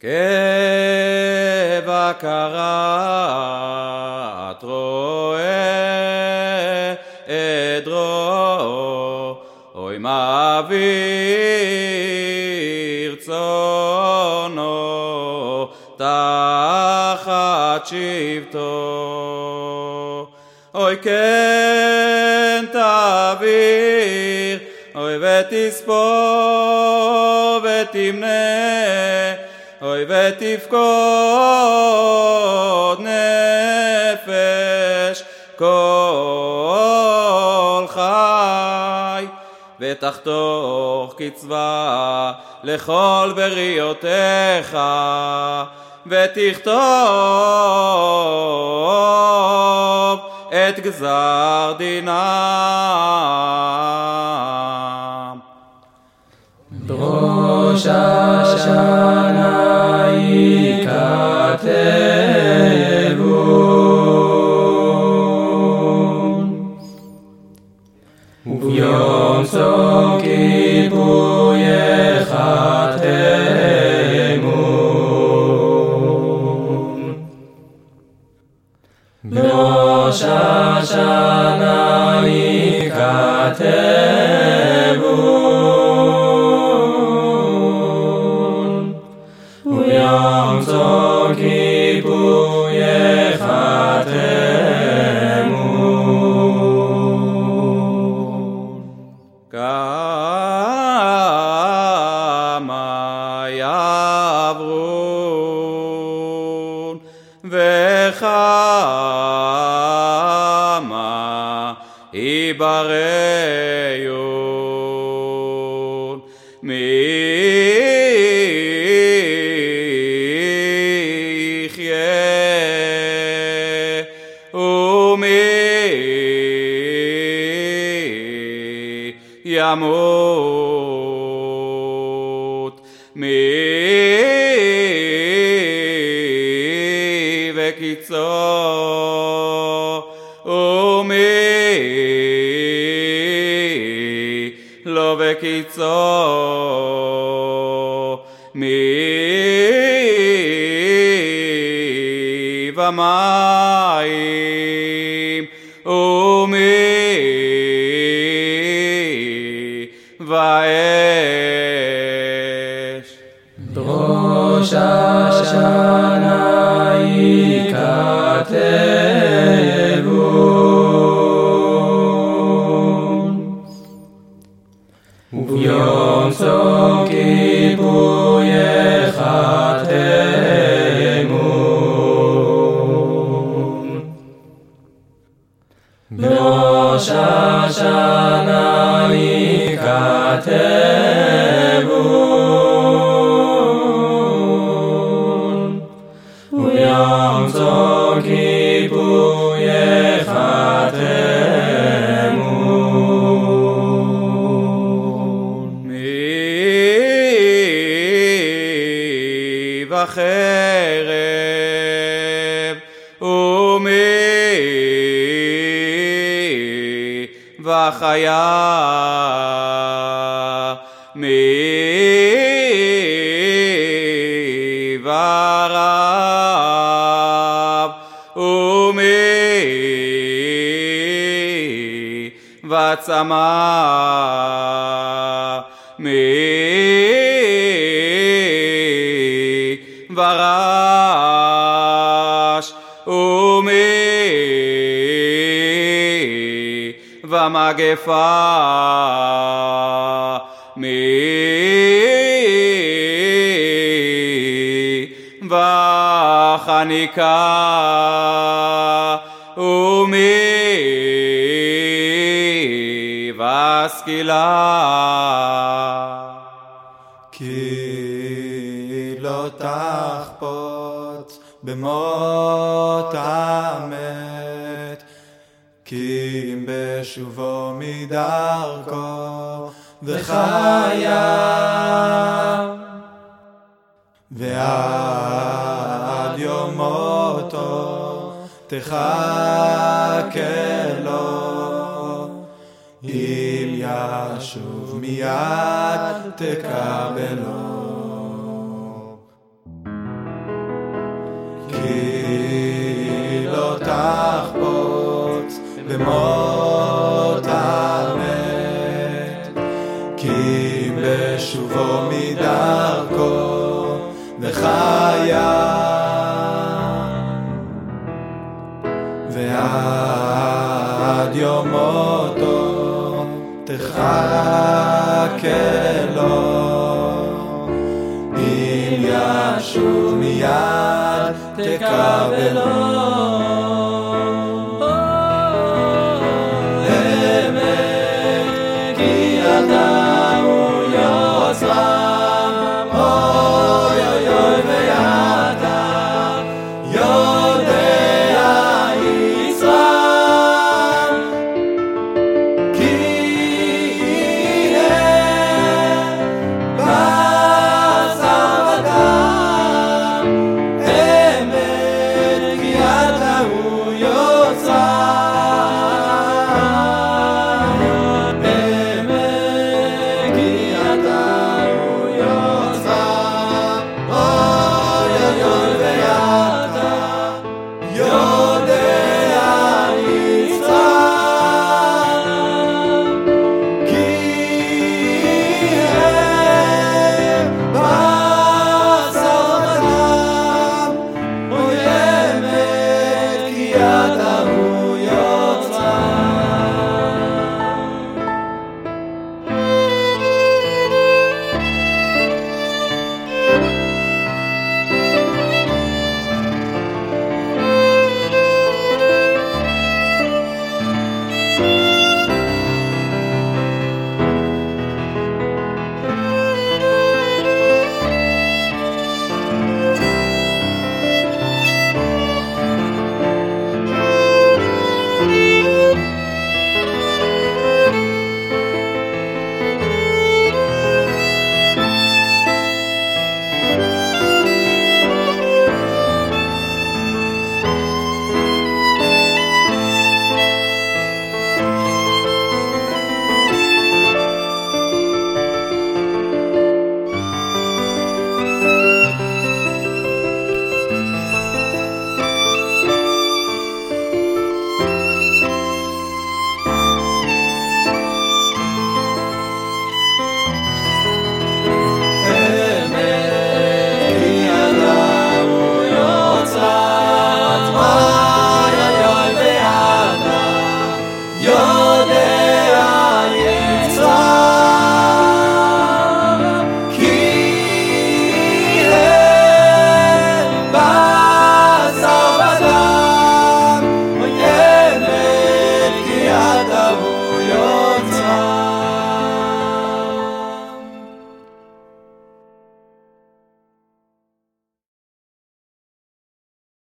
כבקרת רועה עדרו, אוי מעביר צאנו תחת שבטו. אוי כן תעביר, אוי ותספור ותמנה אוי ותפקוד נפש כל חי ותחתוך קצבה לכל בריותיך ותכתוב את גזר דינם. דרוש השנה Tevun. Ama Ibareyon Michye Umi Yamon לא וקיצו מי ומים וביום צום כיפור יחתמון בראש וחיה מי ורב ומי ומגפה מי וחניקה ומי וסקילה כי לא תחפוץ במות המת, כי אם בשובו מדרכו וחיה, ועד יום מותו תחכה לו, אם ישוב מיד תקבלו. כי בשובו מדרכו וחיה ועד יום מותו תחכה לו אם ישוב מיד תקבלו